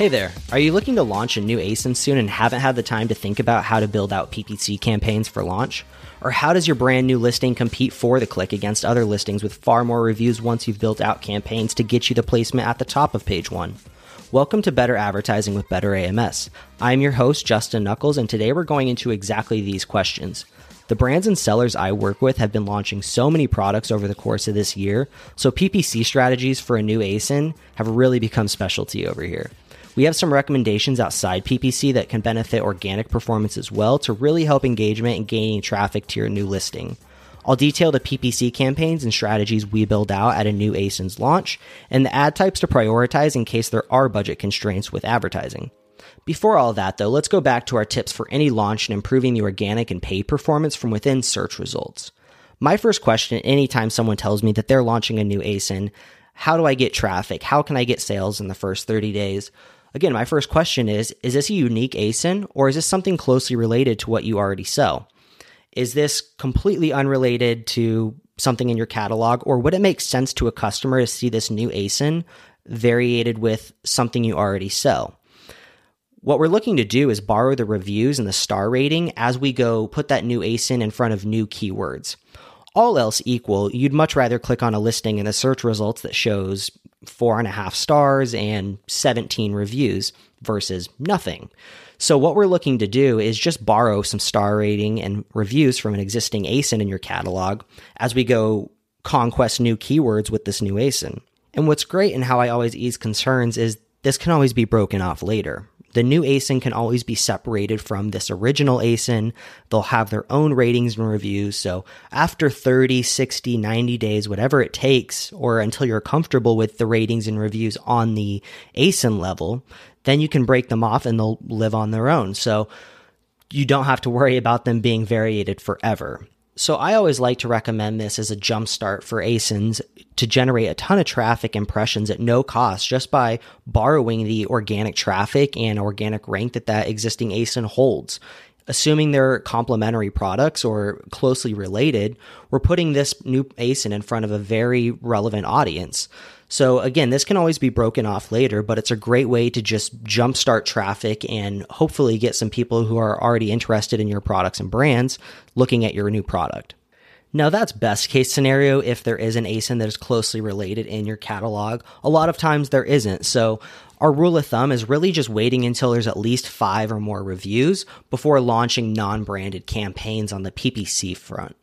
Hey there, are you looking to launch a new ASIN soon and haven't had the time to think about how to build out PPC campaigns for launch? Or how does your brand new listing compete for the click against other listings with far more reviews once you've built out campaigns to get you the placement at the top of page one? Welcome to Better Advertising with Better AMS. I'm your host, Justin Knuckles, and today we're going into exactly these questions. The brands and sellers I work with have been launching so many products over the course of this year, so PPC strategies for a new ASIN have really become specialty over here. We have some recommendations outside PPC that can benefit organic performance as well to really help engagement and gaining traffic to your new listing. I'll detail the PPC campaigns and strategies we build out at a new ASIN's launch and the ad types to prioritize in case there are budget constraints with advertising. Before all that, though, let's go back to our tips for any launch and improving the organic and paid performance from within search results. My first question anytime someone tells me that they're launching a new ASIN, how do I get traffic? How can I get sales in the first 30 days? Again, my first question is Is this a unique ASIN or is this something closely related to what you already sell? Is this completely unrelated to something in your catalog or would it make sense to a customer to see this new ASIN variated with something you already sell? What we're looking to do is borrow the reviews and the star rating as we go put that new ASIN in front of new keywords. All else equal, you'd much rather click on a listing in the search results that shows four and a half stars and 17 reviews versus nothing. So, what we're looking to do is just borrow some star rating and reviews from an existing ASIN in your catalog as we go conquest new keywords with this new ASIN. And what's great and how I always ease concerns is this can always be broken off later. The new ASIN can always be separated from this original ASIN. They'll have their own ratings and reviews. So after 30, 60, 90 days, whatever it takes, or until you're comfortable with the ratings and reviews on the ASIN level, then you can break them off and they'll live on their own. So you don't have to worry about them being variated forever. So I always like to recommend this as a jumpstart for ASINs to generate a ton of traffic impressions at no cost just by borrowing the organic traffic and organic rank that that existing ASIN holds. Assuming they're complementary products or closely related, we're putting this new ASIN in front of a very relevant audience. So again, this can always be broken off later, but it's a great way to just jumpstart traffic and hopefully get some people who are already interested in your products and brands looking at your new product. Now that's best case scenario if there is an ASIN that is closely related in your catalog. A lot of times there isn't. So our rule of thumb is really just waiting until there's at least five or more reviews before launching non-branded campaigns on the PPC front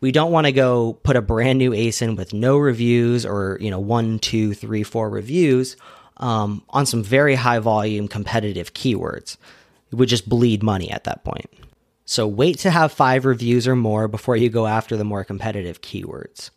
we don't want to go put a brand new ASIN with no reviews or, you know, one, two, three, four reviews um, on some very high volume competitive keywords. It would just bleed money at that point. So wait to have five reviews or more before you go after the more competitive keywords.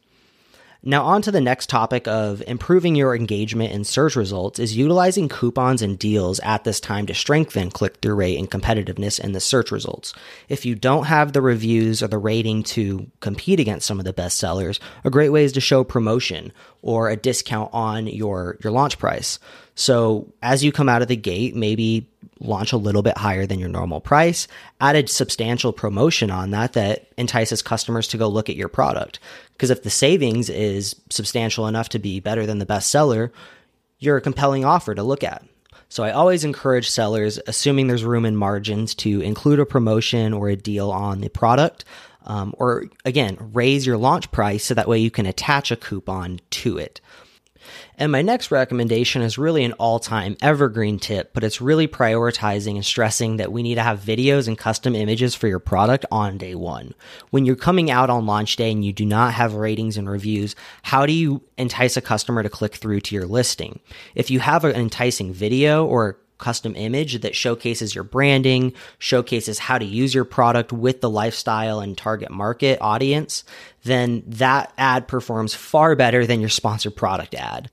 Now, on to the next topic of improving your engagement in search results is utilizing coupons and deals at this time to strengthen click through rate and competitiveness in the search results. If you don't have the reviews or the rating to compete against some of the best sellers, a great way is to show promotion or a discount on your, your launch price. So as you come out of the gate, maybe launch a little bit higher than your normal price, add a substantial promotion on that that entices customers to go look at your product. Because if the savings is substantial enough to be better than the best seller, you're a compelling offer to look at. So I always encourage sellers, assuming there's room in margins, to include a promotion or a deal on the product. Um, or again, raise your launch price so that way you can attach a coupon to it. And my next recommendation is really an all time evergreen tip, but it's really prioritizing and stressing that we need to have videos and custom images for your product on day one. When you're coming out on launch day and you do not have ratings and reviews, how do you entice a customer to click through to your listing? If you have an enticing video or custom image that showcases your branding, showcases how to use your product with the lifestyle and target market audience, then that ad performs far better than your sponsored product ad.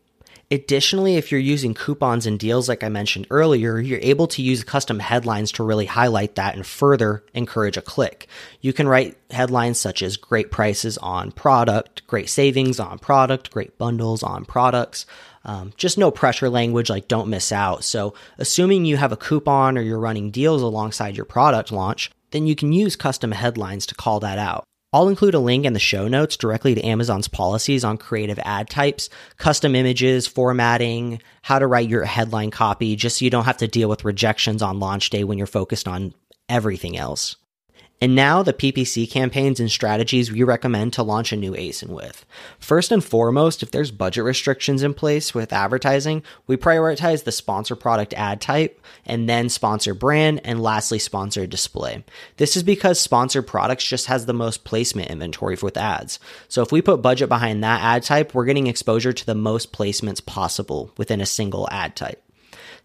Additionally, if you're using coupons and deals like I mentioned earlier, you're able to use custom headlines to really highlight that and further encourage a click. You can write headlines such as great prices on product, great savings on product, great bundles on products. Um, just no pressure language like don't miss out. So, assuming you have a coupon or you're running deals alongside your product launch, then you can use custom headlines to call that out. I'll include a link in the show notes directly to Amazon's policies on creative ad types, custom images, formatting, how to write your headline copy, just so you don't have to deal with rejections on launch day when you're focused on everything else. And now the PPC campaigns and strategies we recommend to launch a new ASIN with. First and foremost, if there's budget restrictions in place with advertising, we prioritize the sponsor product ad type and then sponsor brand and lastly sponsor display. This is because sponsor products just has the most placement inventory with ads. So if we put budget behind that ad type, we're getting exposure to the most placements possible within a single ad type.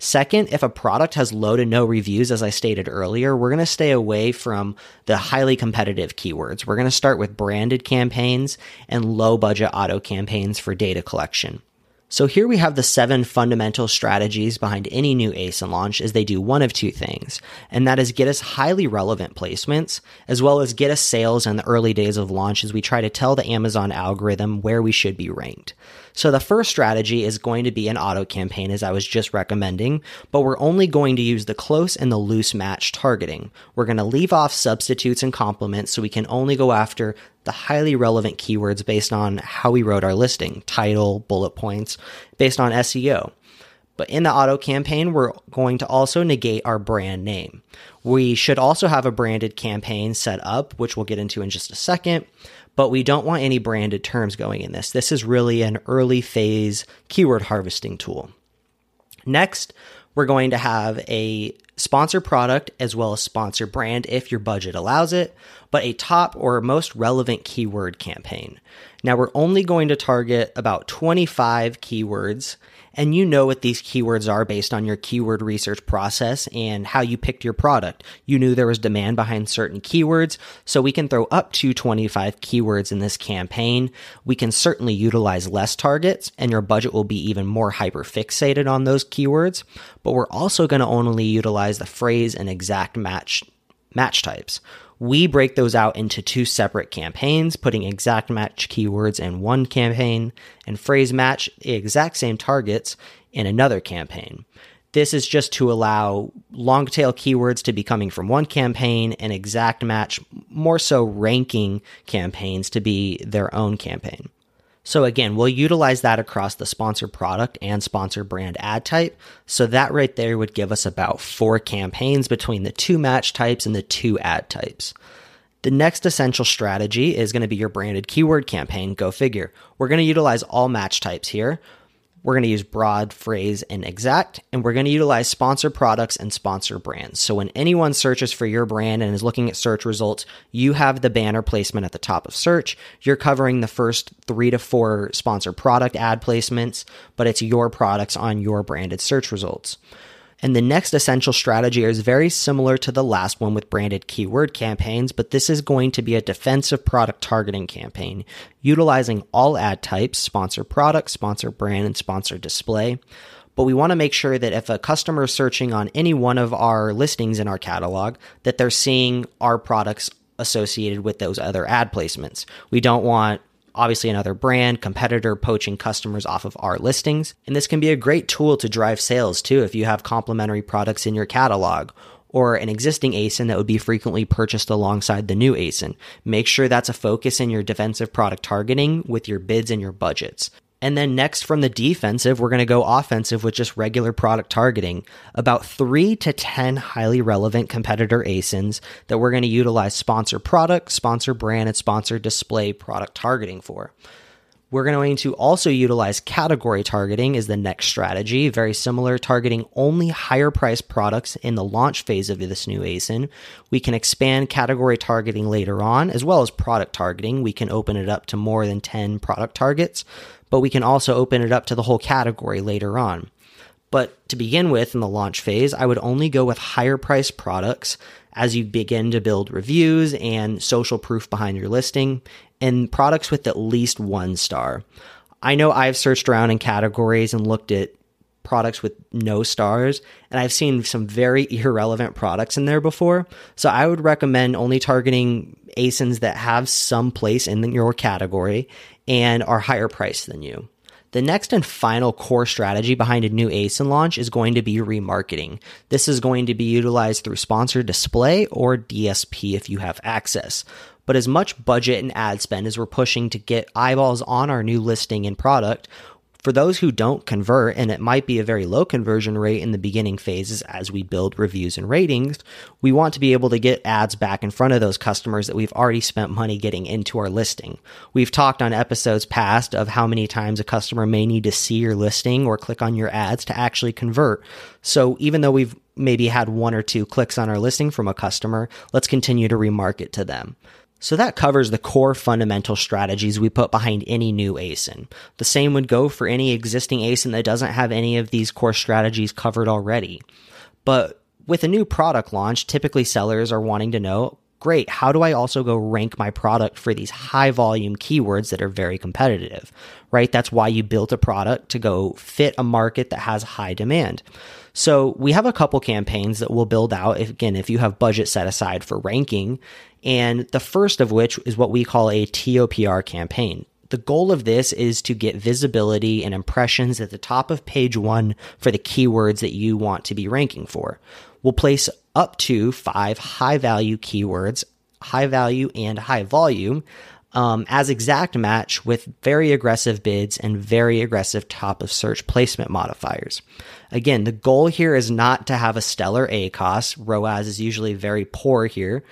Second, if a product has low to no reviews, as I stated earlier, we're going to stay away from the highly competitive keywords. We're going to start with branded campaigns and low budget auto campaigns for data collection. So here we have the seven fundamental strategies behind any new ASIN launch is they do one of two things, and that is get us highly relevant placements, as well as get us sales in the early days of launch as we try to tell the Amazon algorithm where we should be ranked. So the first strategy is going to be an auto campaign, as I was just recommending, but we're only going to use the close and the loose match targeting. We're going to leave off substitutes and complements so we can only go after the highly relevant keywords based on how we wrote our listing, title, bullet points, based on SEO. But in the auto campaign, we're going to also negate our brand name. We should also have a branded campaign set up, which we'll get into in just a second but we don't want any branded terms going in this. This is really an early phase keyword harvesting tool. Next, we're going to have a sponsor product as well as sponsor brand if your budget allows it, but a top or most relevant keyword campaign. Now, we're only going to target about 25 keywords and you know what these keywords are based on your keyword research process and how you picked your product. You knew there was demand behind certain keywords, so we can throw up to 25 keywords in this campaign. We can certainly utilize less targets and your budget will be even more hyper fixated on those keywords, but we're also going to only utilize the phrase and exact match match types. We break those out into two separate campaigns, putting exact match keywords in one campaign and phrase match the exact same targets in another campaign. This is just to allow long tail keywords to be coming from one campaign and exact match, more so ranking campaigns to be their own campaign. So again, we'll utilize that across the sponsor product and sponsor brand ad type. So that right there would give us about four campaigns between the two match types and the two ad types. The next essential strategy is going to be your branded keyword campaign. Go figure. We're going to utilize all match types here. We're going to use broad, phrase, and exact, and we're going to utilize sponsor products and sponsor brands. So when anyone searches for your brand and is looking at search results, you have the banner placement at the top of search. You're covering the first three to four sponsor product ad placements, but it's your products on your branded search results. And the next essential strategy is very similar to the last one with branded keyword campaigns, but this is going to be a defensive product targeting campaign, utilizing all ad types, sponsor product, sponsor brand, and sponsor display. But we want to make sure that if a customer is searching on any one of our listings in our catalog, that they're seeing our products associated with those other ad placements. We don't want obviously another brand, competitor poaching customers off of our listings. And this can be a great tool to drive sales too if you have complementary products in your catalog or an existing ASIN that would be frequently purchased alongside the new ASIN. Make sure that's a focus in your defensive product targeting with your bids and your budgets. And then next from the defensive, we're going to go offensive with just regular product targeting. About three to 10 highly relevant competitor ASINs that we're going to utilize sponsor product, sponsor brand, and sponsor display product targeting for. We're going to also utilize category targeting as the next strategy, very similar, targeting only higher priced products in the launch phase of this new ASIN. We can expand category targeting later on, as well as product targeting. We can open it up to more than 10 product targets but we can also open it up to the whole category later on. But to begin with, in the launch phase, I would only go with higher priced products as you begin to build reviews and social proof behind your listing, and products with at least one star. I know I've searched around in categories and looked at products with no stars, and I've seen some very irrelevant products in there before. So I would recommend only targeting ASINs that have some place in your category and are higher priced than you. The next and final core strategy behind a new ASIN launch is going to be remarketing. This is going to be utilized through sponsored display or DSP if you have access. But as much budget and ad spend as we're pushing to get eyeballs on our new listing and product, for those who don't convert, and it might be a very low conversion rate in the beginning phases as we build reviews and ratings, we want to be able to get ads back in front of those customers that we've already spent money getting into our listing. We've talked on episodes past of how many times a customer may need to see your listing or click on your ads to actually convert. So even though we've maybe had one or two clicks on our listing from a customer, let's continue to remarket to them. So that covers the core fundamental strategies we put behind any new ASIN. The same would go for any existing ASIN that doesn't have any of these core strategies covered already. But with a new product launch, typically sellers are wanting to know, great, how do I also go rank my product for these high volume keywords that are very competitive, right? That's why you built a product to go fit a market that has high demand. So we have a couple campaigns that we'll build out. If, again, if you have budget set aside for ranking, and the first of which is what we call a TOPR campaign. The goal of this is to get visibility and impressions at the top of page one for the keywords that you want to be ranking for. We'll place up to five high value keywords, high value and high volume, um, as exact match with very aggressive bids and very aggressive top of search placement modifiers. Again, the goal here is not to have a stellar ACOS. ROAS is usually very poor here,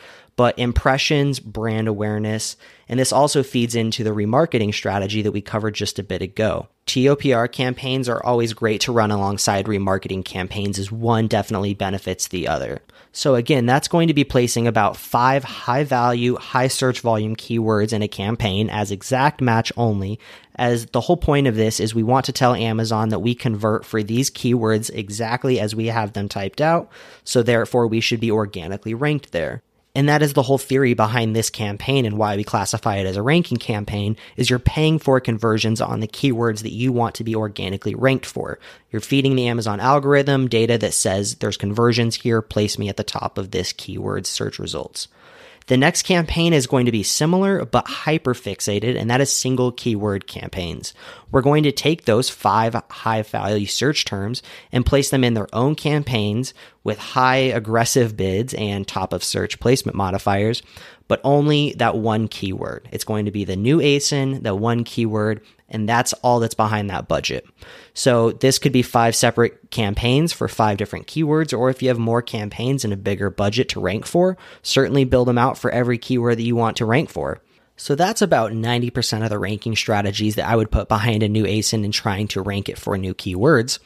but impressions, brand awareness, and this also feeds into the remarketing strategy that we covered just a bit ago. TOPR campaigns are always great to run alongside remarketing campaigns as one definitely benefits the other. So again, that's going to be placing about five high value, high search volume keywords in a campaign as exact match only. As the whole point of this is we want to tell Amazon that we convert for these keywords exactly as we have them typed out. So therefore we should be organically ranked there. And that is the whole theory behind this campaign and why we classify it as a ranking campaign is you're paying for conversions on the keywords that you want to be organically ranked for. You're feeding the Amazon algorithm data that says there's conversions here, place me at the top of this keyword search results. The next campaign is going to be similar but hyper fixated, and that is single keyword campaigns. We're going to take those five high value search terms and place them in their own campaigns with high aggressive bids and top of search placement modifiers, but only that one keyword. It's going to be the new ASIN, the one keyword, and that's all that's behind that budget. So this could be five separate campaigns for five different keywords, or if you have more campaigns and a bigger budget to rank for, certainly build them out for every keyword that you want to rank for. So that's about 90% of the ranking strategies that I would put behind a new ASIN and trying to rank it for new keywords.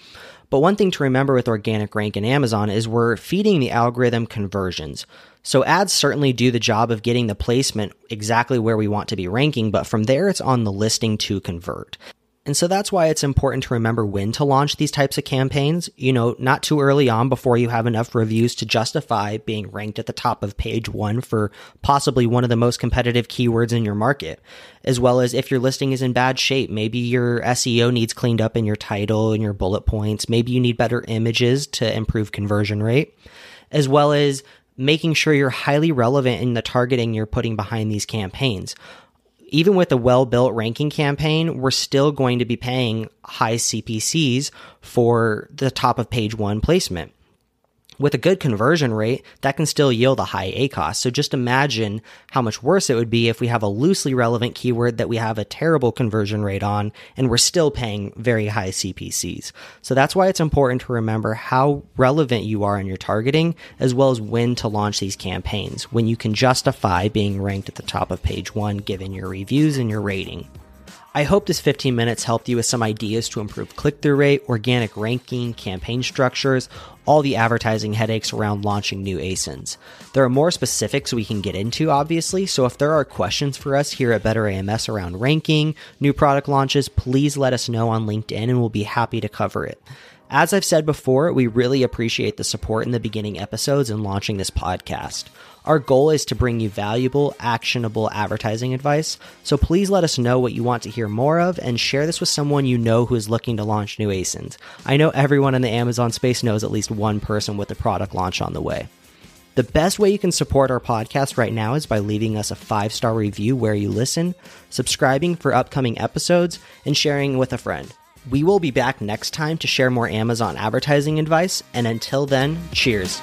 But one thing to remember with organic rank in Amazon is we're feeding the algorithm conversions. So ads certainly do the job of getting the placement exactly where we want to be ranking, but from there it's on the listing to convert. And so that's why it's important to remember when to launch these types of campaigns. You know, not too early on before you have enough reviews to justify being ranked at the top of page one for possibly one of the most competitive keywords in your market. As well as if your listing is in bad shape, maybe your SEO needs cleaned up in your title and your bullet points. Maybe you need better images to improve conversion rate. As well as making sure you're highly relevant in the targeting you're putting behind these campaigns. Even with a well built ranking campaign, we're still going to be paying high CPCs for the top of page one placement with a good conversion rate, that can still yield a high ACOS. So just imagine how much worse it would be if we have a loosely relevant keyword that we have a terrible conversion rate on and we're still paying very high CPCs. So that's why it's important to remember how relevant you are in your targeting as well as when to launch these campaigns when you can justify being ranked at the top of page one given your reviews and your rating. I hope this 15 minutes helped you with some ideas to improve click through rate, organic ranking, campaign structures, all the advertising headaches around launching new ASINs. There are more specifics we can get into, obviously, so if there are questions for us here at Better AMS around ranking, new product launches, please let us know on LinkedIn and we'll be happy to cover it. As I've said before, we really appreciate the support in the beginning episodes and launching this podcast. Our goal is to bring you valuable, actionable advertising advice, so please let us know what you want to hear more of and share this with someone you know who is looking to launch new ASINs. I know everyone in the Amazon space knows at least one person with a product launch on the way. The best way you can support our podcast right now is by leaving us a five star review where you listen, subscribing for upcoming episodes, and sharing with a friend. We will be back next time to share more Amazon advertising advice, and until then, cheers.